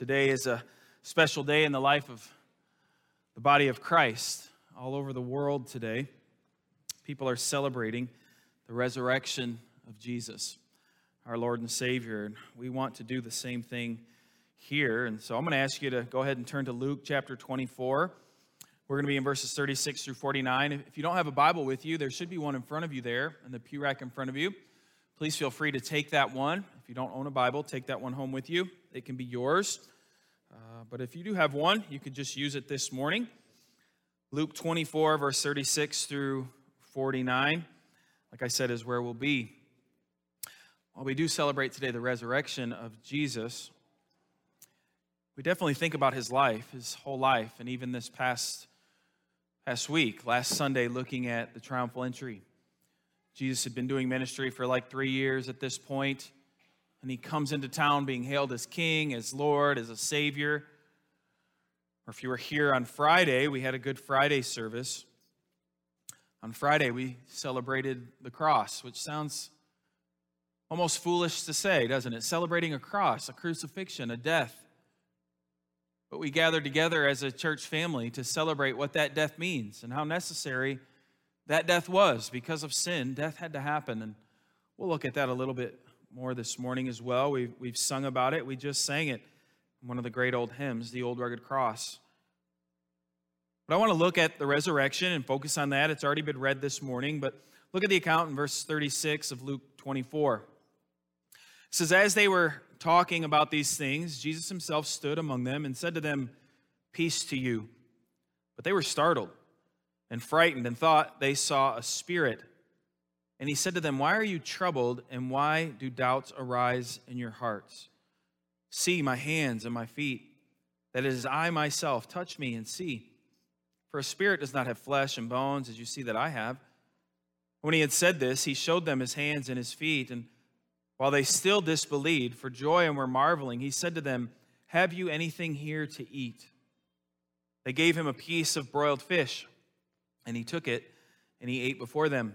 Today is a special day in the life of the body of Christ. All over the world today, people are celebrating the resurrection of Jesus, our Lord and Savior. And we want to do the same thing here. And so I'm going to ask you to go ahead and turn to Luke chapter 24. We're going to be in verses 36 through 49. If you don't have a Bible with you, there should be one in front of you there in the pew rack in front of you. Please feel free to take that one. You don't own a Bible, take that one home with you. It can be yours. Uh, but if you do have one, you could just use it this morning. Luke 24, verse 36 through 49, like I said, is where we'll be. While we do celebrate today the resurrection of Jesus, we definitely think about his life, his whole life, and even this past, past week, last Sunday, looking at the triumphal entry. Jesus had been doing ministry for like three years at this point, and he comes into town being hailed as king, as Lord, as a Savior. Or if you were here on Friday, we had a Good Friday service. On Friday, we celebrated the cross, which sounds almost foolish to say, doesn't it? Celebrating a cross, a crucifixion, a death. But we gathered together as a church family to celebrate what that death means and how necessary that death was because of sin. Death had to happen. And we'll look at that a little bit more this morning as well. We've, we've sung about it, we just sang it one of the great old hymns, The Old Rugged Cross. But I want to look at the resurrection and focus on that. It's already been read this morning, but look at the account in verse 36 of Luke 24. It says, As they were talking about these things, Jesus himself stood among them and said to them, Peace to you. But they were startled and frightened and thought they saw a spirit. And he said to them, Why are you troubled, and why do doubts arise in your hearts? See my hands and my feet, that it is I myself. Touch me and see. For a spirit does not have flesh and bones, as you see that I have. When he had said this, he showed them his hands and his feet. And while they still disbelieved for joy and were marveling, he said to them, Have you anything here to eat? They gave him a piece of broiled fish. And he took it and he ate before them.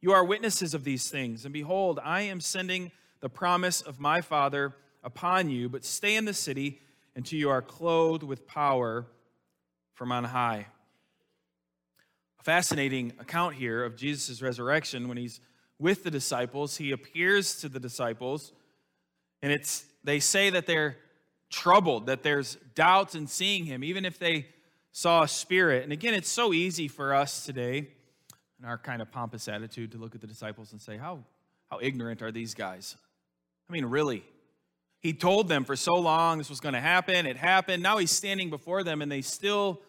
You are witnesses of these things, and behold, I am sending the promise of my Father upon you, but stay in the city until you are clothed with power from on high. A fascinating account here of Jesus' resurrection when he's with the disciples. He appears to the disciples, and it's they say that they're troubled, that there's doubts in seeing him, even if they saw a spirit. And again, it's so easy for us today, in our kind of pompous attitude, to look at the disciples and say, How, how ignorant are these guys? I mean, really. He told them for so long this was going to happen. It happened. Now he's standing before them and they still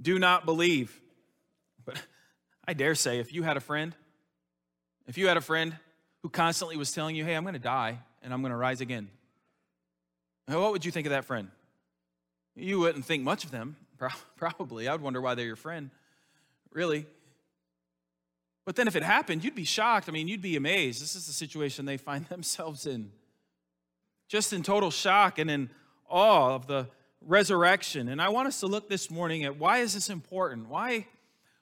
do not believe. But I dare say, if you had a friend, if you had a friend who constantly was telling you, hey, I'm going to die and I'm going to rise again, what would you think of that friend? You wouldn't think much of them. Probably. I would wonder why they're your friend. Really. But then if it happened, you'd be shocked. I mean, you'd be amazed. This is the situation they find themselves in. Just in total shock and in awe of the resurrection. And I want us to look this morning at why is this important? Why,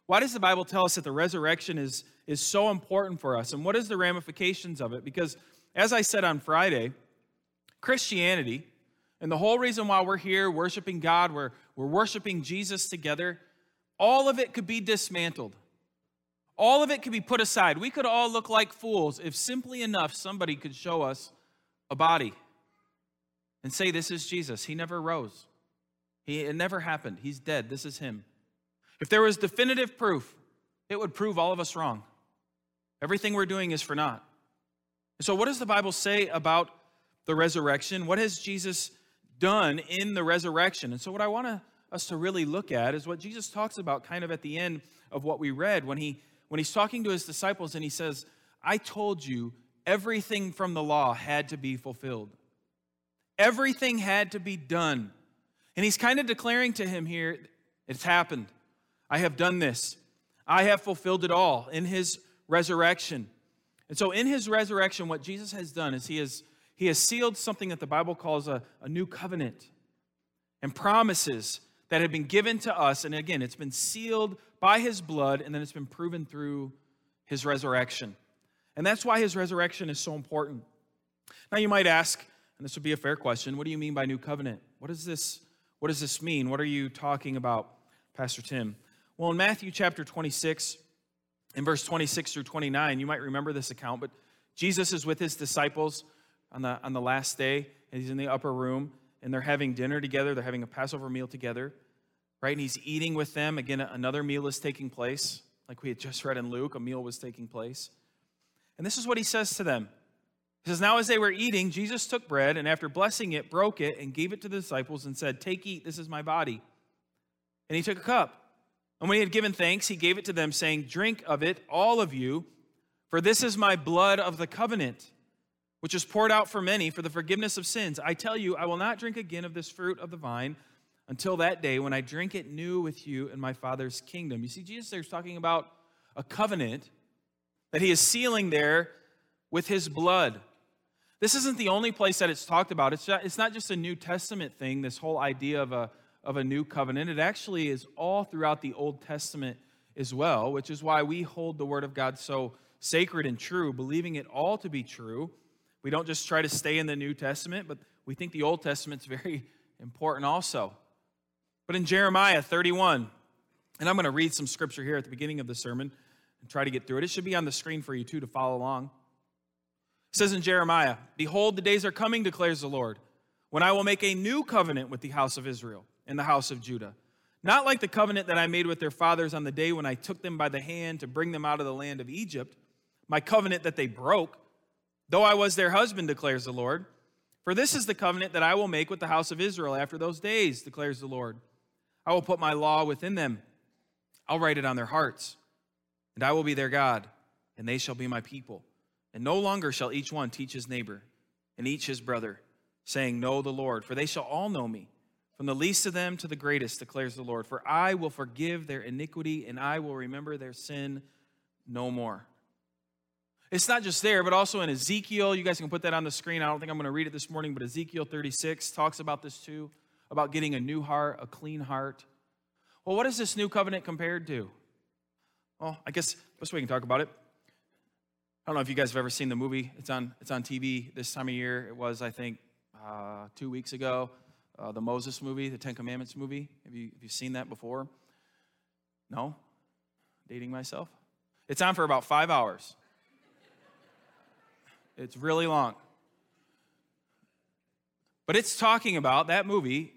why does the Bible tell us that the resurrection is, is so important for us? And what is the ramifications of it? Because as I said on Friday, Christianity, and the whole reason why we're here worshiping God, we're, we're worshiping Jesus together, all of it could be dismantled. All of it could be put aside. We could all look like fools if simply enough somebody could show us a body and say, This is Jesus. He never rose, he, it never happened. He's dead. This is him. If there was definitive proof, it would prove all of us wrong. Everything we're doing is for naught. So, what does the Bible say about the resurrection? What has Jesus done in the resurrection. And so, what I want us to really look at is what Jesus talks about kind of at the end of what we read when, he, when he's talking to his disciples and he says, I told you everything from the law had to be fulfilled, everything had to be done. And he's kind of declaring to him here, it's happened. I have done this. I have fulfilled it all in his resurrection. And so, in his resurrection, what Jesus has done is he has, he has sealed something that the Bible calls a, a new covenant and promises that have been given to us. And again, it's been sealed by his blood, and then it's been proven through his resurrection. And that's why his resurrection is so important. Now, you might ask, and this would be a fair question what do you mean by new covenant? What does this, what does this mean? What are you talking about, Pastor Tim? Well, in Matthew chapter 26, in verse 26 through 29, you might remember this account, but Jesus is with his disciples on the, on the last day, and he's in the upper room, and they're having dinner together. They're having a Passover meal together, right? And he's eating with them. Again, another meal is taking place. Like we had just read in Luke, a meal was taking place. And this is what he says to them. He says, Now as they were eating, Jesus took bread, and after blessing it, broke it, and gave it to the disciples, and said, Take, eat, this is my body. And he took a cup. And when he had given thanks, he gave it to them, saying, Drink of it, all of you, for this is my blood of the covenant, which is poured out for many for the forgiveness of sins. I tell you, I will not drink again of this fruit of the vine until that day when I drink it new with you in my Father's kingdom. You see, Jesus there's talking about a covenant that he is sealing there with his blood. This isn't the only place that it's talked about. It's not, it's not just a New Testament thing, this whole idea of a, of a new covenant. It actually is all throughout the Old Testament as well, which is why we hold the Word of God so sacred and true, believing it all to be true. We don't just try to stay in the New Testament, but we think the Old Testament's very important also. But in Jeremiah 31, and I'm going to read some scripture here at the beginning of the sermon and try to get through it. It should be on the screen for you too to follow along. It says in Jeremiah, Behold, the days are coming, declares the Lord, when I will make a new covenant with the house of Israel and the house of Judah. Not like the covenant that I made with their fathers on the day when I took them by the hand to bring them out of the land of Egypt, my covenant that they broke, though I was their husband, declares the Lord. For this is the covenant that I will make with the house of Israel after those days, declares the Lord. I will put my law within them. I'll write it on their hearts. And I will be their God, and they shall be my people. And no longer shall each one teach his neighbor and each his brother, saying, Know the Lord, for they shall all know me, from the least of them to the greatest, declares the Lord. For I will forgive their iniquity, and I will remember their sin no more. It's not just there, but also in Ezekiel. You guys can put that on the screen. I don't think I'm going to read it this morning, but Ezekiel 36 talks about this too about getting a new heart, a clean heart. Well, what is this new covenant compared to? Well, I guess best way we can talk about it. I don't know if you guys have ever seen the movie. It's on it's on TV this time of year. It was, I think, uh, two weeks ago. Uh, the Moses movie, the Ten Commandments movie. Have you have you seen that before? No. Dating myself. It's on for about five hours. It's really long. But it's talking about, that movie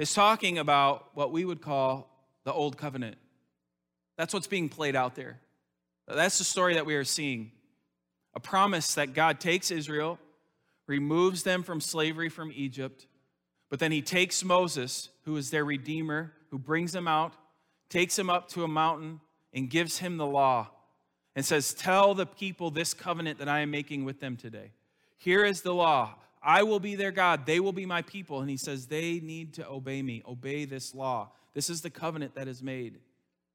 is talking about what we would call the Old Covenant. That's what's being played out there. That's the story that we are seeing. A promise that God takes Israel, removes them from slavery from Egypt, but then he takes Moses, who is their redeemer, who brings them out, takes him up to a mountain, and gives him the law and says, Tell the people this covenant that I am making with them today. Here is the law. I will be their God. They will be my people. And he says, they need to obey me, obey this law. This is the covenant that is made.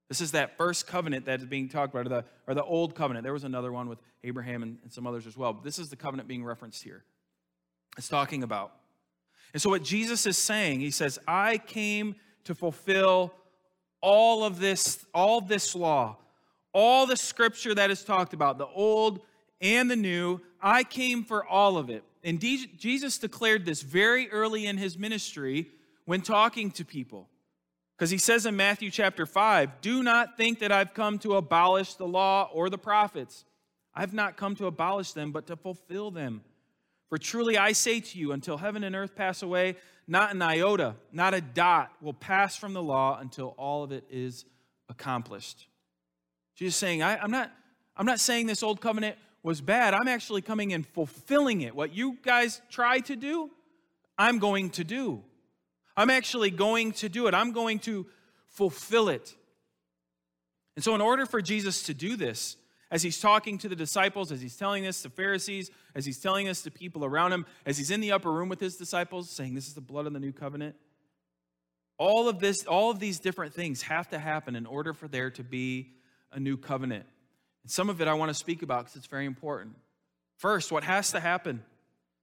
This is that first covenant that is being talked about, or the, or the old covenant. There was another one with Abraham and, and some others as well. But this is the covenant being referenced here. It's talking about. And so, what Jesus is saying, he says, I came to fulfill all of this, all this law, all the scripture that is talked about, the old and the new. I came for all of it. And Jesus declared this very early in his ministry when talking to people. Because he says in Matthew chapter 5, Do not think that I've come to abolish the law or the prophets. I've not come to abolish them, but to fulfill them. For truly I say to you, until heaven and earth pass away, not an iota, not a dot will pass from the law until all of it is accomplished. Jesus saying, I, am not, I'm not saying this old covenant was bad. I'm actually coming and fulfilling it. What you guys try to do, I'm going to do. I'm actually going to do it. I'm going to fulfill it. And so, in order for Jesus to do this, as he's talking to the disciples, as he's telling this to Pharisees, as he's telling this to people around him, as he's in the upper room with his disciples, saying, This is the blood of the new covenant, All of this, all of these different things have to happen in order for there to be a new covenant. And some of it I want to speak about because it's very important. First, what has to happen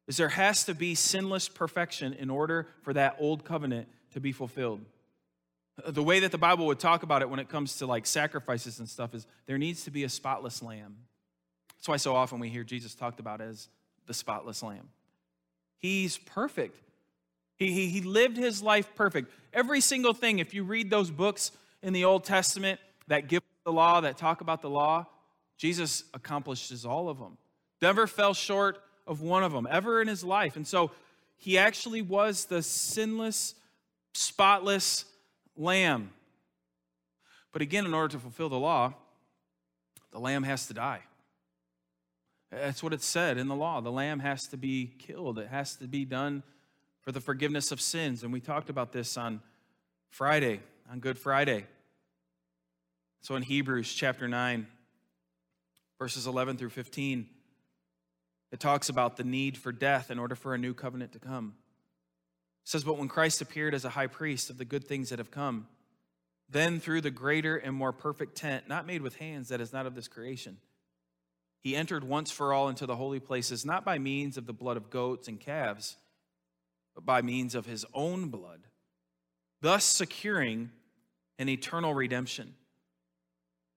is there has to be sinless perfection in order for that old covenant to be fulfilled. The way that the Bible would talk about it when it comes to like sacrifices and stuff is there needs to be a spotless lamb. That's why so often we hear Jesus talked about as the spotless lamb. He's perfect. He, he, he lived his life perfect. Every single thing, if you read those books in the Old Testament that give the law, that talk about the law, Jesus accomplishes all of them. Never fell short of one of them ever in his life. And so he actually was the sinless, spotless lamb. But again, in order to fulfill the law, the lamb has to die. That's what it said in the law. The lamb has to be killed, it has to be done for the forgiveness of sins. And we talked about this on Friday, on Good Friday. So in Hebrews chapter 9, verses 11 through 15, it talks about the need for death in order for a new covenant to come. It says, But when Christ appeared as a high priest of the good things that have come, then through the greater and more perfect tent, not made with hands, that is not of this creation, he entered once for all into the holy places, not by means of the blood of goats and calves, but by means of his own blood, thus securing an eternal redemption.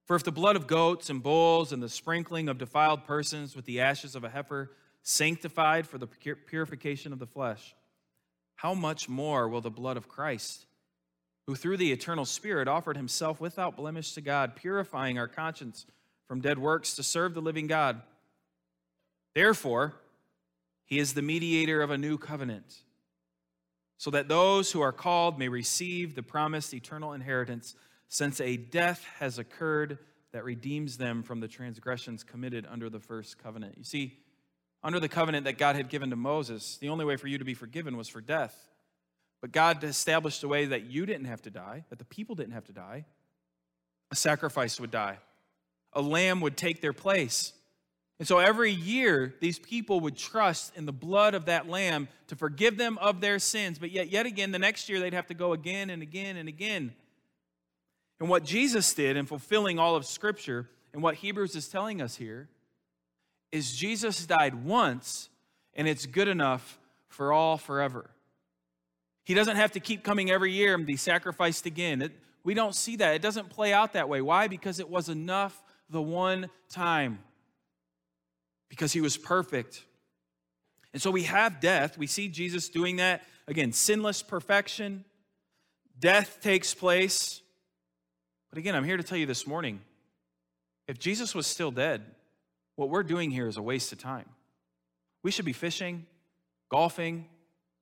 For if the blood of goats and bulls and the sprinkling of defiled persons with the ashes of a heifer sanctified for the purification of the flesh, how much more will the blood of Christ, who through the eternal Spirit offered himself without blemish to God, purifying our conscience from dead works to serve the living God? Therefore, he is the mediator of a new covenant, so that those who are called may receive the promised eternal inheritance, since a death has occurred that redeems them from the transgressions committed under the first covenant. You see, under the covenant that God had given to Moses, the only way for you to be forgiven was for death. But God established a way that you didn't have to die, that the people didn't have to die. A sacrifice would die, a lamb would take their place. And so every year, these people would trust in the blood of that lamb to forgive them of their sins. But yet, yet again, the next year, they'd have to go again and again and again. And what Jesus did in fulfilling all of Scripture, and what Hebrews is telling us here, is Jesus died once and it's good enough for all forever. He doesn't have to keep coming every year and be sacrificed again. It, we don't see that. It doesn't play out that way. Why? Because it was enough the one time. Because he was perfect. And so we have death. We see Jesus doing that. Again, sinless perfection. Death takes place. But again, I'm here to tell you this morning if Jesus was still dead, what we're doing here is a waste of time. We should be fishing, golfing,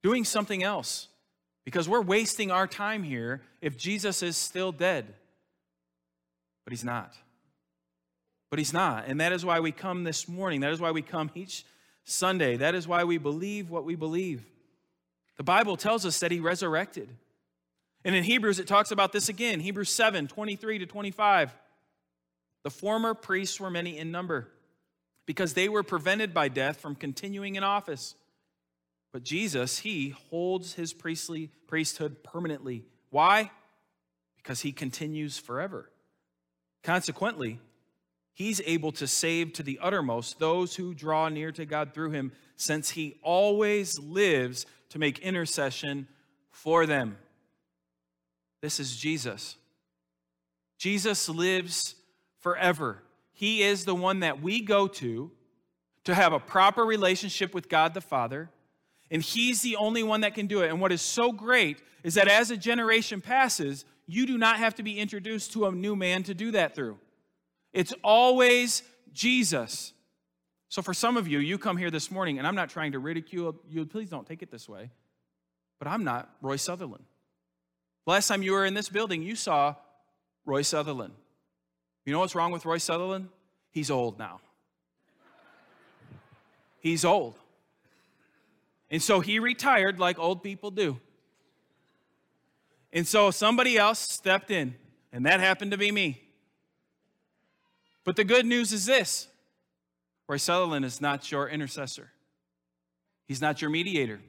doing something else because we're wasting our time here if Jesus is still dead. But he's not. But he's not. And that is why we come this morning. That is why we come each Sunday. That is why we believe what we believe. The Bible tells us that he resurrected. And in Hebrews, it talks about this again Hebrews 7 23 to 25. The former priests were many in number because they were prevented by death from continuing in office. But Jesus, he holds his priestly priesthood permanently. Why? Because he continues forever. Consequently, he's able to save to the uttermost those who draw near to God through him, since he always lives to make intercession for them. This is Jesus. Jesus lives forever. He is the one that we go to to have a proper relationship with God the Father. And He's the only one that can do it. And what is so great is that as a generation passes, you do not have to be introduced to a new man to do that through. It's always Jesus. So for some of you, you come here this morning, and I'm not trying to ridicule you, please don't take it this way, but I'm not Roy Sutherland. Last time you were in this building, you saw Roy Sutherland. You know what's wrong with Roy Sutherland? He's old now. He's old. And so he retired like old people do. And so somebody else stepped in, and that happened to be me. But the good news is this Roy Sutherland is not your intercessor, he's not your mediator.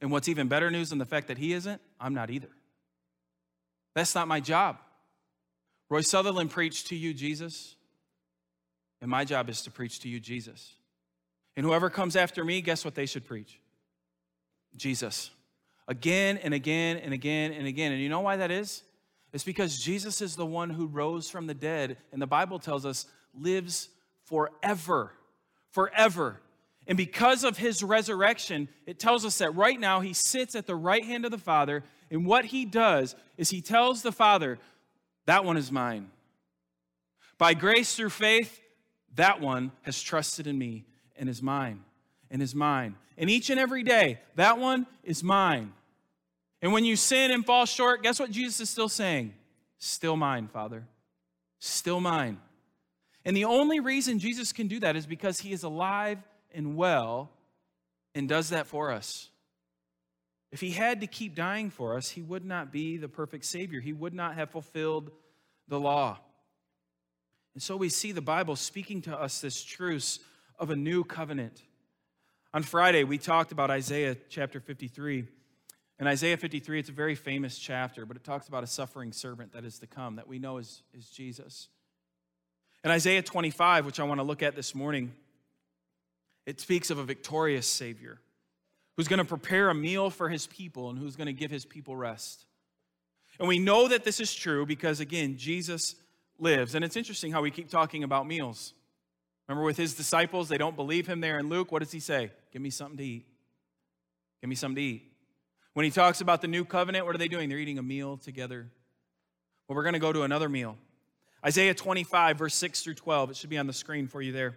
And what's even better news than the fact that he isn't, I'm not either. That's not my job. Roy Sutherland preached to you, Jesus, and my job is to preach to you, Jesus. And whoever comes after me, guess what they should preach? Jesus. Again and again and again and again. And you know why that is? It's because Jesus is the one who rose from the dead, and the Bible tells us lives forever. Forever. And because of his resurrection, it tells us that right now he sits at the right hand of the Father, and what he does is he tells the Father, That one is mine. By grace through faith, that one has trusted in me and is mine and is mine. And each and every day, that one is mine. And when you sin and fall short, guess what Jesus is still saying? Still mine, Father. Still mine. And the only reason Jesus can do that is because he is alive and well and does that for us. If he had to keep dying for us, he would not be the perfect Savior. He would not have fulfilled the law. And so we see the Bible speaking to us this truth of a new covenant. On Friday, we talked about Isaiah chapter 53. In Isaiah 53, it's a very famous chapter, but it talks about a suffering servant that is to come that we know is, is Jesus. In Isaiah 25, which I want to look at this morning, it speaks of a victorious Savior who's going to prepare a meal for his people and who's going to give his people rest. And we know that this is true because, again, Jesus lives. And it's interesting how we keep talking about meals. Remember with his disciples, they don't believe him there in Luke. What does he say? Give me something to eat. Give me something to eat. When he talks about the new covenant, what are they doing? They're eating a meal together. Well, we're going to go to another meal. Isaiah 25, verse 6 through 12. It should be on the screen for you there.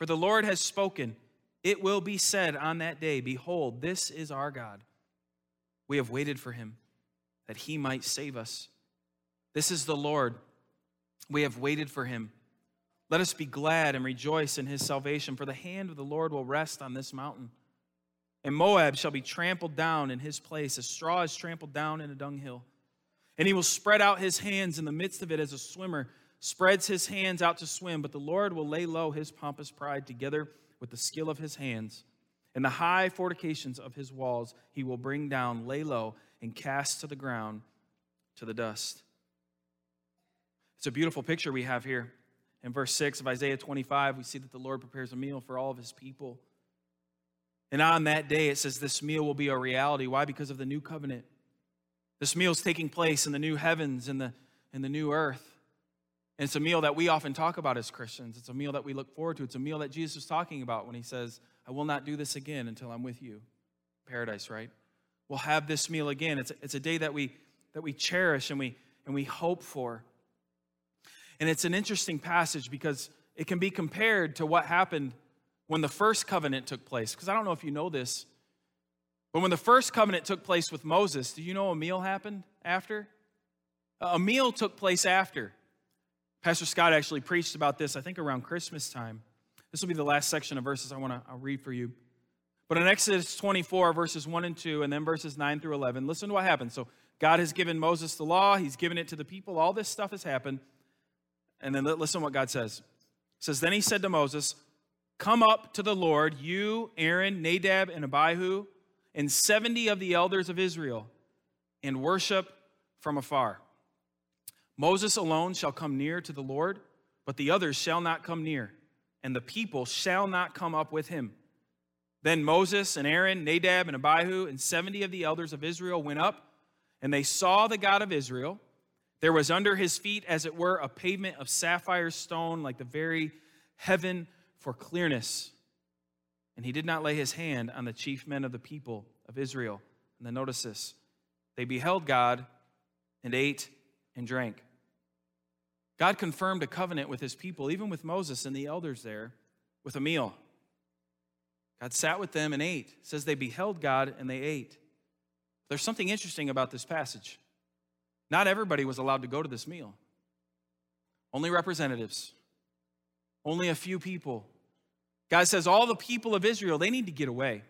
For the Lord has spoken, it will be said on that day, Behold, this is our God. We have waited for him, that he might save us. This is the Lord. We have waited for him. Let us be glad and rejoice in his salvation, for the hand of the Lord will rest on this mountain. And Moab shall be trampled down in his place, as straw is trampled down in a dunghill. And he will spread out his hands in the midst of it as a swimmer spreads his hands out to swim, but the Lord will lay low his pompous pride together with the skill of his hands. And the high fortifications of his walls he will bring down, lay low, and cast to the ground to the dust. It's a beautiful picture we have here. In verse 6 of Isaiah 25, we see that the Lord prepares a meal for all of his people. And on that day, it says this meal will be a reality. Why? Because of the new covenant. This meal is taking place in the new heavens and the, in the new earth. And it's a meal that we often talk about as Christians. It's a meal that we look forward to. It's a meal that Jesus was talking about when he says, I will not do this again until I'm with you. Paradise, right? We'll have this meal again. It's a, it's a day that we, that we cherish and we, and we hope for. And it's an interesting passage because it can be compared to what happened when the first covenant took place. Because I don't know if you know this, but when the first covenant took place with Moses, do you know a meal happened after? A meal took place after. Pastor Scott actually preached about this, I think, around Christmas time. This will be the last section of verses I want to read for you. But in Exodus 24, verses 1 and 2, and then verses 9 through 11, listen to what happens. So God has given Moses the law, he's given it to the people. All this stuff has happened. And then listen what God says. It says, Then he said to Moses, Come up to the Lord, you, Aaron, Nadab, and Abihu, and 70 of the elders of Israel, and worship from afar. Moses alone shall come near to the Lord, but the others shall not come near, and the people shall not come up with him. Then Moses and Aaron, Nadab and Abihu, and 70 of the elders of Israel went up, and they saw the God of Israel. There was under his feet, as it were, a pavement of sapphire stone, like the very heaven for clearness. And he did not lay his hand on the chief men of the people of Israel. And then notice this they beheld God and ate and drank. God confirmed a covenant with his people, even with Moses and the elders there, with a meal. God sat with them and ate. It says they beheld God and they ate. There's something interesting about this passage. Not everybody was allowed to go to this meal, only representatives, only a few people. God says, all the people of Israel, they need to get away.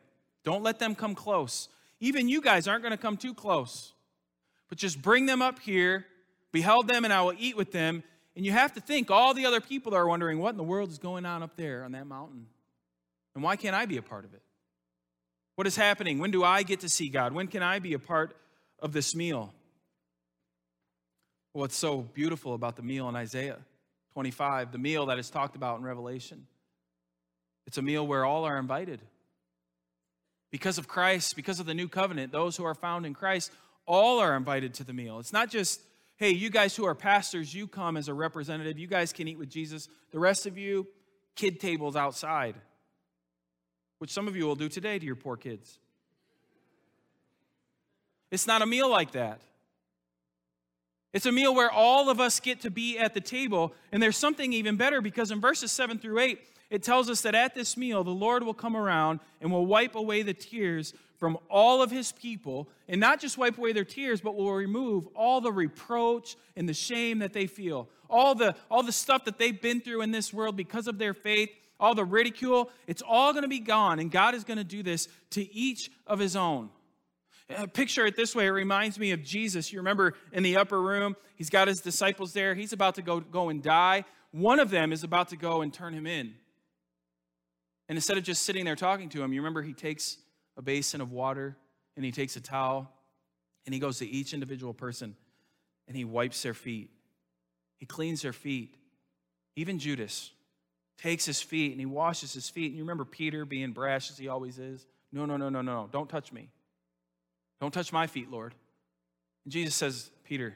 Don't let them come close. Even you guys aren't going to come too close. But just bring them up here, behold them, and I will eat with them. And you have to think all the other people are wondering, what in the world is going on up there on that mountain? And why can't I be a part of it? What is happening? When do I get to see God? When can I be a part of this meal? What's so beautiful about the meal in Isaiah 25, the meal that is talked about in Revelation? It's a meal where all are invited. Because of Christ, because of the new covenant, those who are found in Christ, all are invited to the meal. It's not just, hey, you guys who are pastors, you come as a representative. You guys can eat with Jesus. The rest of you, kid tables outside, which some of you will do today to your poor kids. It's not a meal like that. It's a meal where all of us get to be at the table. And there's something even better because in verses 7 through 8, it tells us that at this meal, the Lord will come around and will wipe away the tears from all of his people, and not just wipe away their tears, but will remove all the reproach and the shame that they feel, all the, all the stuff that they've been through in this world because of their faith, all the ridicule. It's all going to be gone, and God is going to do this to each of his own. Uh, picture it this way it reminds me of Jesus. You remember in the upper room, he's got his disciples there. He's about to go, go and die. One of them is about to go and turn him in. And instead of just sitting there talking to him, you remember he takes a basin of water and he takes a towel and he goes to each individual person and he wipes their feet. He cleans their feet. Even Judas takes his feet and he washes his feet. And you remember Peter being brash as he always is? No, no, no, no, no. Don't touch me. Don't touch my feet, Lord. And Jesus says, Peter,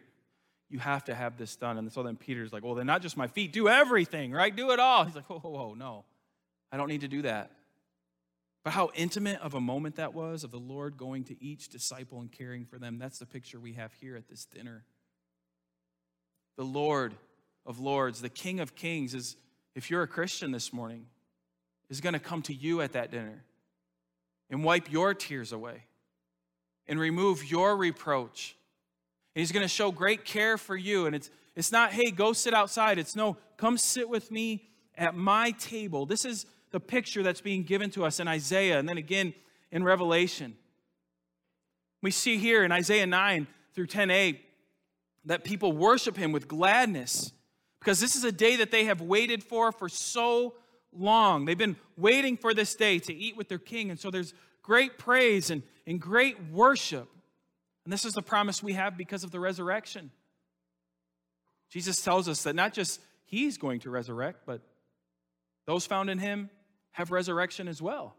you have to have this done. And so then Peter's like, well, then not just my feet, do everything, right? Do it all. He's like, whoa, whoa, whoa, no. I don't need to do that. But how intimate of a moment that was of the Lord going to each disciple and caring for them. That's the picture we have here at this dinner. The Lord of Lords, the King of Kings, is, if you're a Christian this morning, is going to come to you at that dinner and wipe your tears away and remove your reproach. And he's going to show great care for you. And it's, it's not, hey, go sit outside. It's no, come sit with me at my table. This is the picture that's being given to us in Isaiah and then again in Revelation. We see here in Isaiah 9 through 10a that people worship him with gladness because this is a day that they have waited for for so long. They've been waiting for this day to eat with their king. And so there's great praise and, and great worship. And this is the promise we have because of the resurrection. Jesus tells us that not just he's going to resurrect, but those found in him have resurrection as well.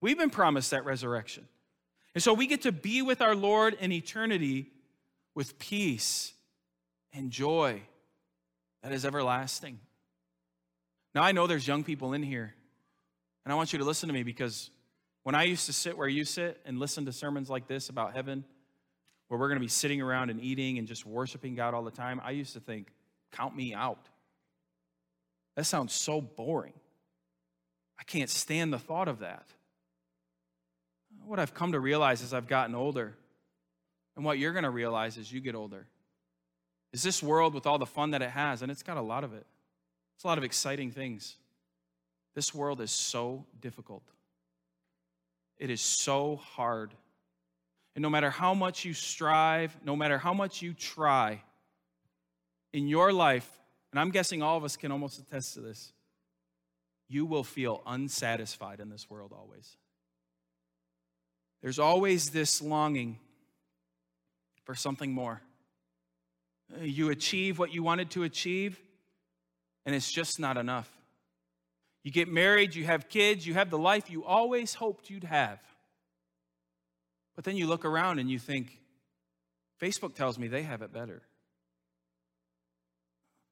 We've been promised that resurrection. And so we get to be with our Lord in eternity with peace and joy that is everlasting. Now, I know there's young people in here, and I want you to listen to me because when I used to sit where you sit and listen to sermons like this about heaven, where we're going to be sitting around and eating and just worshiping God all the time, I used to think, count me out. That sounds so boring. I can't stand the thought of that. What I've come to realize as I've gotten older, and what you're going to realize as you get older, is this world with all the fun that it has, and it's got a lot of it. It's a lot of exciting things. This world is so difficult. It is so hard. And no matter how much you strive, no matter how much you try in your life, and I'm guessing all of us can almost attest to this, you will feel unsatisfied in this world always. There's always this longing for something more. Uh, you achieve what you wanted to achieve, and it's just not enough. You get married, you have kids, you have the life you always hoped you'd have. But then you look around and you think, Facebook tells me they have it better.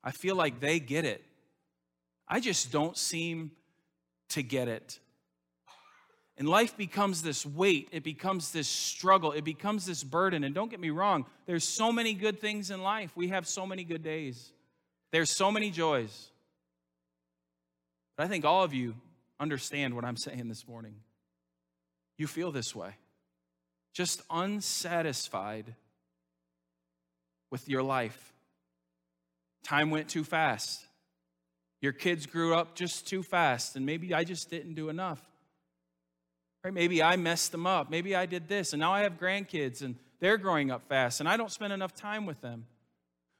I feel like they get it. I just don't seem to get it. And life becomes this weight, it becomes this struggle, it becomes this burden. And don't get me wrong, there's so many good things in life. We have so many good days, there's so many joys. But I think all of you understand what I'm saying this morning. You feel this way, just unsatisfied with your life. Time went too fast. Your kids grew up just too fast, and maybe I just didn't do enough. Right? Maybe I messed them up. Maybe I did this, and now I have grandkids, and they're growing up fast, and I don't spend enough time with them.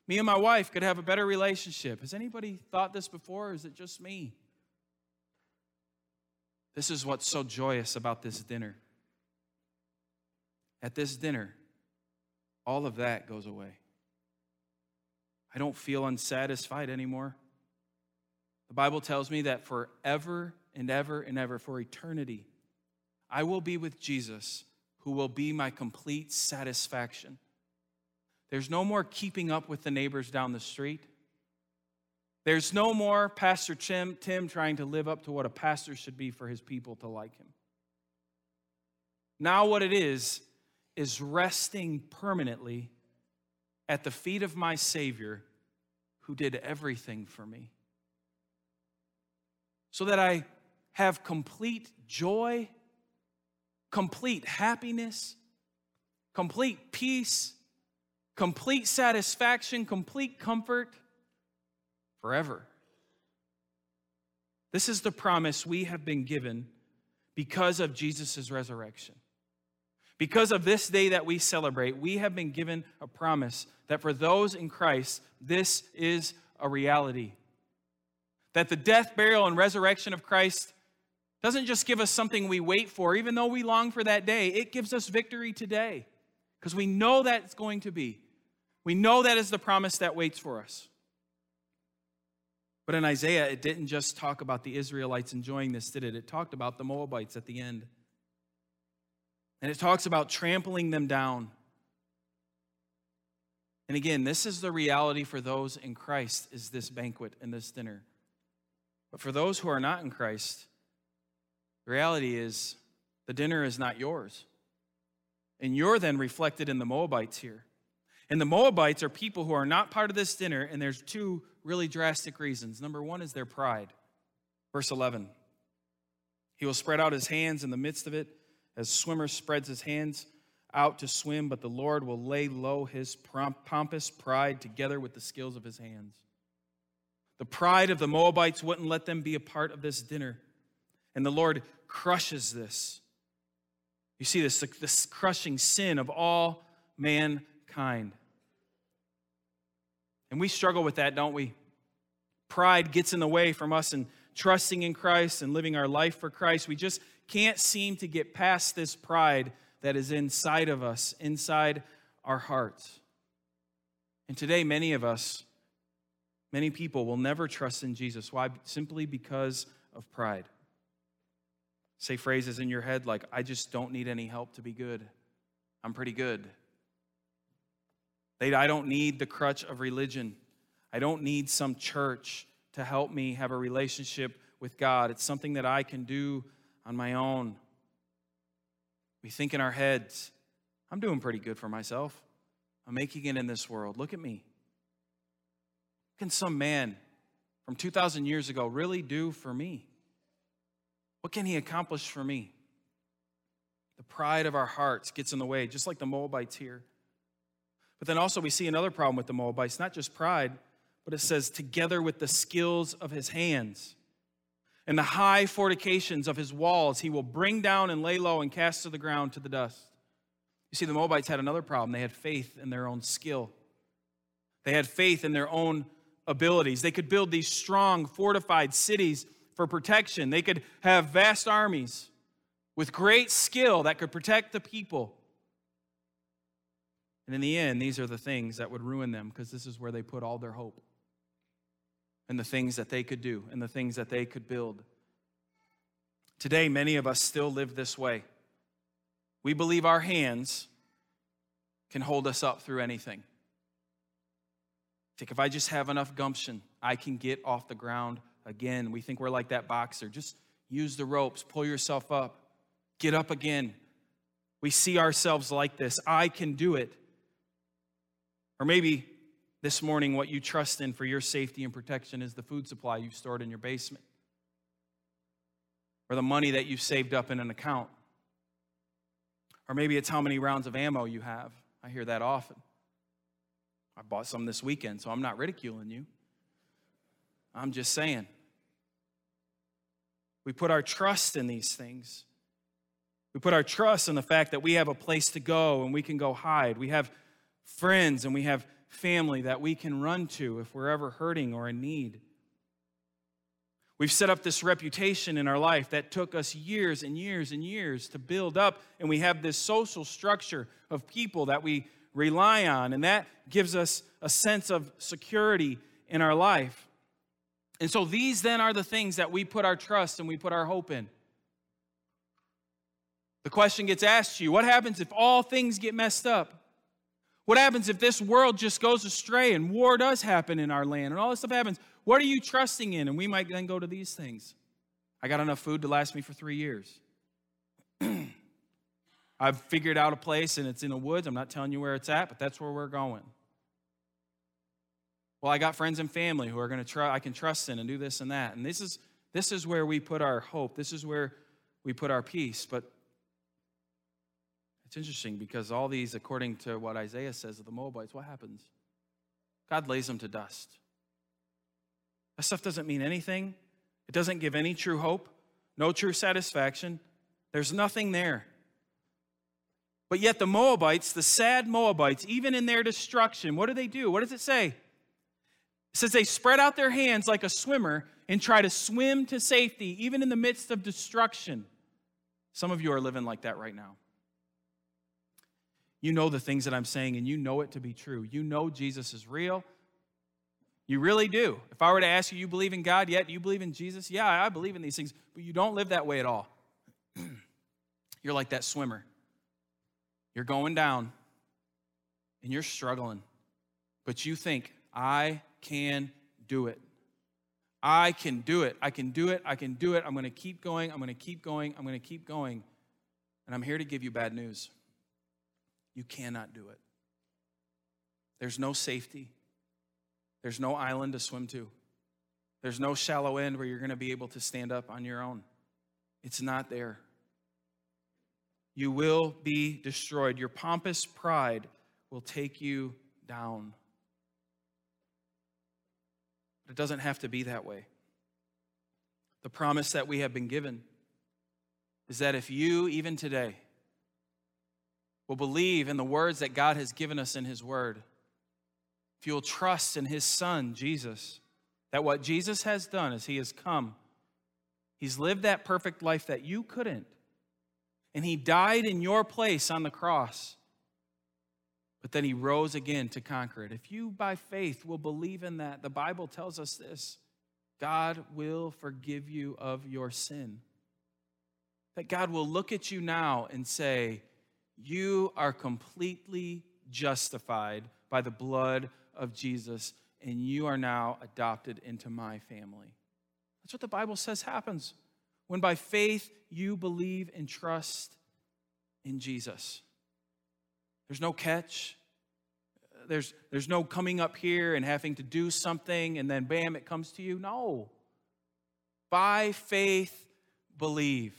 Me and my wife could have a better relationship. Has anybody thought this before, or is it just me? This is what's so joyous about this dinner. At this dinner, all of that goes away. I don't feel unsatisfied anymore. The Bible tells me that forever and ever and ever, for eternity, I will be with Jesus, who will be my complete satisfaction. There's no more keeping up with the neighbors down the street. There's no more Pastor Tim, Tim trying to live up to what a pastor should be for his people to like him. Now, what it is, is resting permanently at the feet of my Savior who did everything for me. So that I have complete joy, complete happiness, complete peace, complete satisfaction, complete comfort forever. This is the promise we have been given because of Jesus' resurrection. Because of this day that we celebrate, we have been given a promise that for those in Christ, this is a reality. That the death, burial, and resurrection of Christ doesn't just give us something we wait for, even though we long for that day, it gives us victory today because we know that it's going to be. We know that is the promise that waits for us. But in Isaiah, it didn't just talk about the Israelites enjoying this, did it? It talked about the Moabites at the end. And it talks about trampling them down. And again, this is the reality for those in Christ is this banquet and this dinner. But for those who are not in Christ, the reality is the dinner is not yours. And you're then reflected in the Moabites here. And the Moabites are people who are not part of this dinner, and there's two really drastic reasons. Number one is their pride. Verse 11 He will spread out his hands in the midst of it as swimmer spreads his hands out to swim, but the Lord will lay low his pompous pride together with the skills of his hands. The pride of the Moabites wouldn't let them be a part of this dinner. And the Lord crushes this. You see this, this crushing sin of all mankind. And we struggle with that, don't we? Pride gets in the way from us and trusting in Christ and living our life for Christ. We just can't seem to get past this pride that is inside of us, inside our hearts. And today, many of us, many people will never trust in Jesus. Why? Simply because of pride. Say phrases in your head like, I just don't need any help to be good. I'm pretty good. I don't need the crutch of religion. I don't need some church to help me have a relationship with God. It's something that I can do on my own. We think in our heads, I'm doing pretty good for myself. I'm making it in this world. Look at me. Can some man from 2,000 years ago really do for me? What can he accomplish for me? The pride of our hearts gets in the way, just like the Moabites here. But then also, we see another problem with the Moabites, not just pride, but it says, together with the skills of his hands and the high fortifications of his walls he will bring down and lay low and cast to the ground to the dust. You see, the Moabites had another problem. They had faith in their own skill, they had faith in their own abilities. They could build these strong, fortified cities for protection, they could have vast armies with great skill that could protect the people. And in the end, these are the things that would ruin them because this is where they put all their hope and the things that they could do and the things that they could build. Today, many of us still live this way. We believe our hands can hold us up through anything. Think if I just have enough gumption, I can get off the ground again. We think we're like that boxer. Just use the ropes, pull yourself up, get up again. We see ourselves like this. I can do it. Or maybe this morning, what you trust in for your safety and protection is the food supply you've stored in your basement or the money that you've saved up in an account. Or maybe it's how many rounds of ammo you have. I hear that often. I bought some this weekend, so I'm not ridiculing you. I'm just saying. We put our trust in these things. We put our trust in the fact that we have a place to go and we can go hide. We have friends and we have family that we can run to if we're ever hurting or in need. We've set up this reputation in our life that took us years and years and years to build up, and we have this social structure of people that we rely on, and that gives us a sense of security in our life. And so these then are the things that we put our trust and we put our hope in. The question gets asked to you what happens if all things get messed up? What happens if this world just goes astray and war does happen in our land and all this stuff happens? What are you trusting in? And we might then go to these things. I got enough food to last me for three years. I've figured out a place and it's in the woods. I'm not telling you where it's at, but that's where we're going. Well, I got friends and family who are going to try I can trust in and do this and that. And this is this is where we put our hope. This is where we put our peace. But it's interesting because all these, according to what Isaiah says of the Moabites, what happens? God lays them to dust. That stuff doesn't mean anything. It doesn't give any true hope, no true satisfaction. There's nothing there. But yet, the Moabites, the sad Moabites, even in their destruction, what do they do? What does it say? It says they spread out their hands like a swimmer and try to swim to safety, even in the midst of destruction. Some of you are living like that right now. You know the things that I'm saying, and you know it to be true. You know Jesus is real. You really do. If I were to ask you, you believe in God yet? Do you believe in Jesus? Yeah, I believe in these things, but you don't live that way at all. You're like that swimmer. You're going down and you're struggling, but you think, I can do it. I can do it. I can do it. I can do it. I'm going to keep going. I'm going to keep going. I'm going to keep going. And I'm here to give you bad news. You cannot do it. There's no safety. There's no island to swim to. There's no shallow end where you're going to be able to stand up on your own. It's not there you will be destroyed. Your pompous pride will take you down. But it doesn't have to be that way. The promise that we have been given is that if you, even today, will believe in the words that God has given us in His Word, if you will trust in His Son, Jesus, that what Jesus has done is He has come, He's lived that perfect life that you couldn't and he died in your place on the cross. But then he rose again to conquer it. If you, by faith, will believe in that, the Bible tells us this God will forgive you of your sin. That God will look at you now and say, You are completely justified by the blood of Jesus, and you are now adopted into my family. That's what the Bible says happens when by faith you believe and trust in Jesus. There's no catch. There's, there's no coming up here and having to do something and then bam, it comes to you. No. By faith, believe.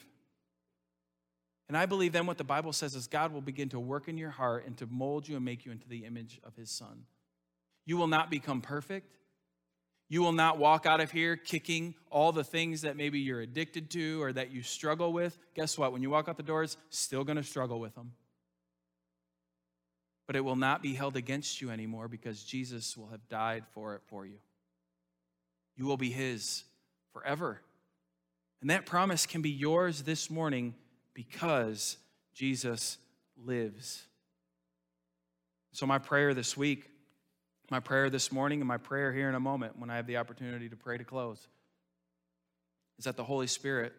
And I believe then what the Bible says is God will begin to work in your heart and to mold you and make you into the image of his son. You will not become perfect. You will not walk out of here kicking all the things that maybe you're addicted to or that you struggle with. Guess what? When you walk out the doors, still going to struggle with them. But it will not be held against you anymore because Jesus will have died for it for you. You will be his forever. And that promise can be yours this morning because Jesus lives. So, my prayer this week my prayer this morning and my prayer here in a moment when I have the opportunity to pray to close is that the Holy Spirit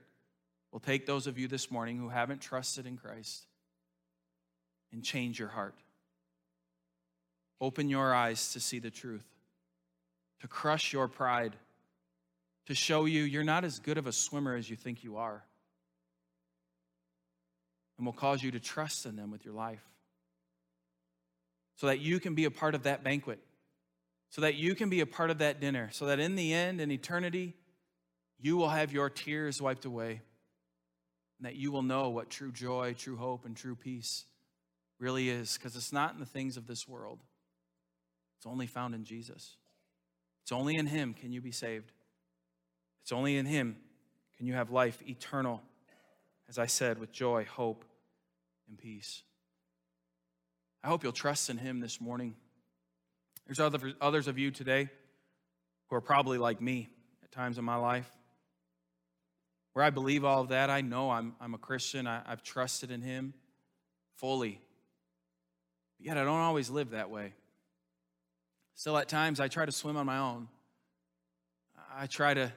will take those of you this morning who haven't trusted in Christ and change your heart. Open your eyes to see the truth, to crush your pride, to show you you're not as good of a swimmer as you think you are, and will cause you to trust in them with your life so that you can be a part of that banquet so that you can be a part of that dinner, so that in the end, in eternity, you will have your tears wiped away, and that you will know what true joy, true hope, and true peace really is, because it's not in the things of this world. It's only found in Jesus. It's only in Him can you be saved. It's only in Him can you have life eternal, as I said, with joy, hope, and peace. I hope you'll trust in Him this morning. There's other, others of you today who are probably like me at times in my life, where I believe all of that. I know I'm, I'm a Christian, I, I've trusted in Him fully. But yet I don't always live that way. Still, at times, I try to swim on my own. I try to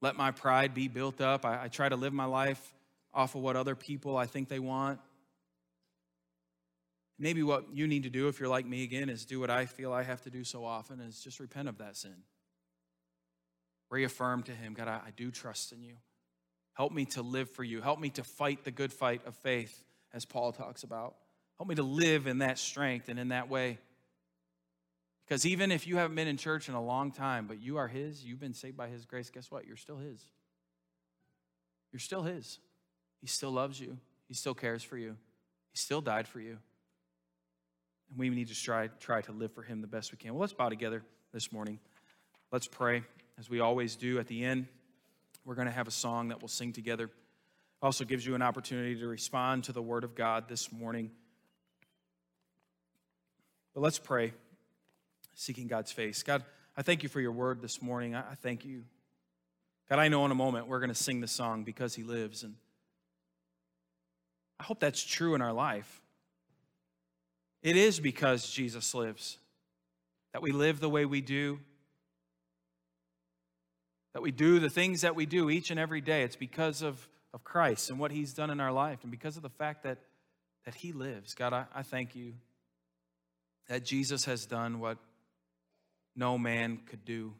let my pride be built up. I, I, try to live my life off of what other people I think they want. Maybe what you need to do, if you're like me again, is do what I feel I have to do so often, is just repent of that sin. Reaffirm to Him, God, I, I do trust in you. Help me to live for you. Help me to fight the good fight of faith, as Paul talks about. Help me to live in that strength and in that way. Because even if you haven't been in church in a long time, but you are His, you've been saved by His grace, guess what? You're still His. You're still His. He still loves you, He still cares for you, He still died for you. And we need to try, try to live for Him the best we can. Well, let's bow together this morning. Let's pray, as we always do at the end. We're going to have a song that we'll sing together. Also gives you an opportunity to respond to the Word of God this morning. But let's pray, seeking God's face. God, I thank you for your word this morning. I thank you. God, I know in a moment we're going to sing the song because he lives. And I hope that's true in our life. It is because Jesus lives that we live the way we do, that we do the things that we do each and every day. It's because of, of Christ and what he's done in our life, and because of the fact that, that he lives. God, I, I thank you that Jesus has done what no man could do.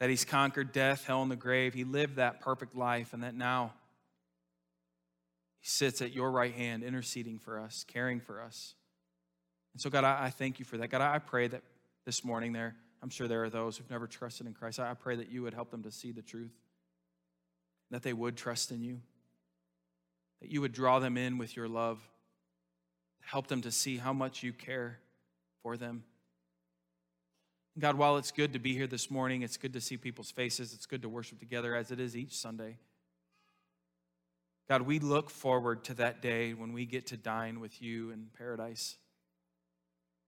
That he's conquered death, hell, and the grave. He lived that perfect life, and that now he sits at your right hand, interceding for us, caring for us. And so, God, I, I thank you for that. God, I pray that this morning there, I'm sure there are those who've never trusted in Christ. I pray that you would help them to see the truth, that they would trust in you, that you would draw them in with your love help them to see how much you care for them. God, while it's good to be here this morning, it's good to see people's faces, it's good to worship together as it is each Sunday. God, we look forward to that day when we get to dine with you in paradise.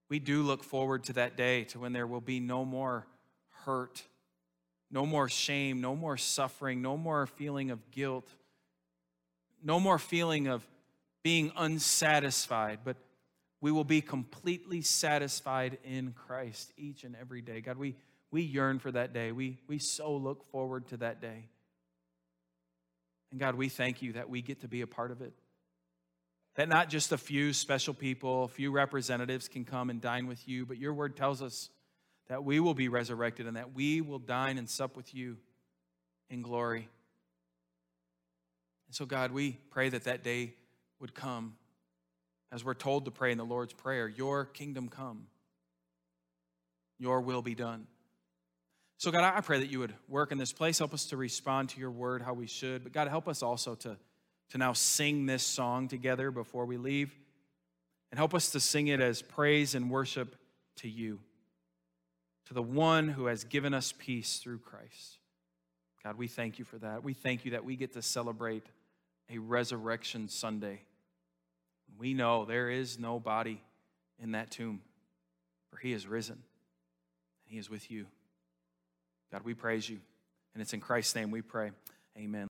We do look forward to that day to when there will be no more hurt, no more shame, no more suffering, no more feeling of guilt, no more feeling of being unsatisfied, but we will be completely satisfied in Christ each and every day. God, we, we yearn for that day. We, we so look forward to that day. And God, we thank you that we get to be a part of it. That not just a few special people, a few representatives can come and dine with you, but your word tells us that we will be resurrected and that we will dine and sup with you in glory. And so, God, we pray that that day would come as we're told to pray in the Lord's Prayer Your kingdom come, your will be done. So, God, I pray that you would work in this place. Help us to respond to your word how we should. But, God, help us also to, to now sing this song together before we leave. And help us to sing it as praise and worship to you, to the one who has given us peace through Christ. God, we thank you for that. We thank you that we get to celebrate a resurrection Sunday. We know there is no body in that tomb, for he is risen and he is with you. God, we praise you. And it's in Christ's name we pray. Amen.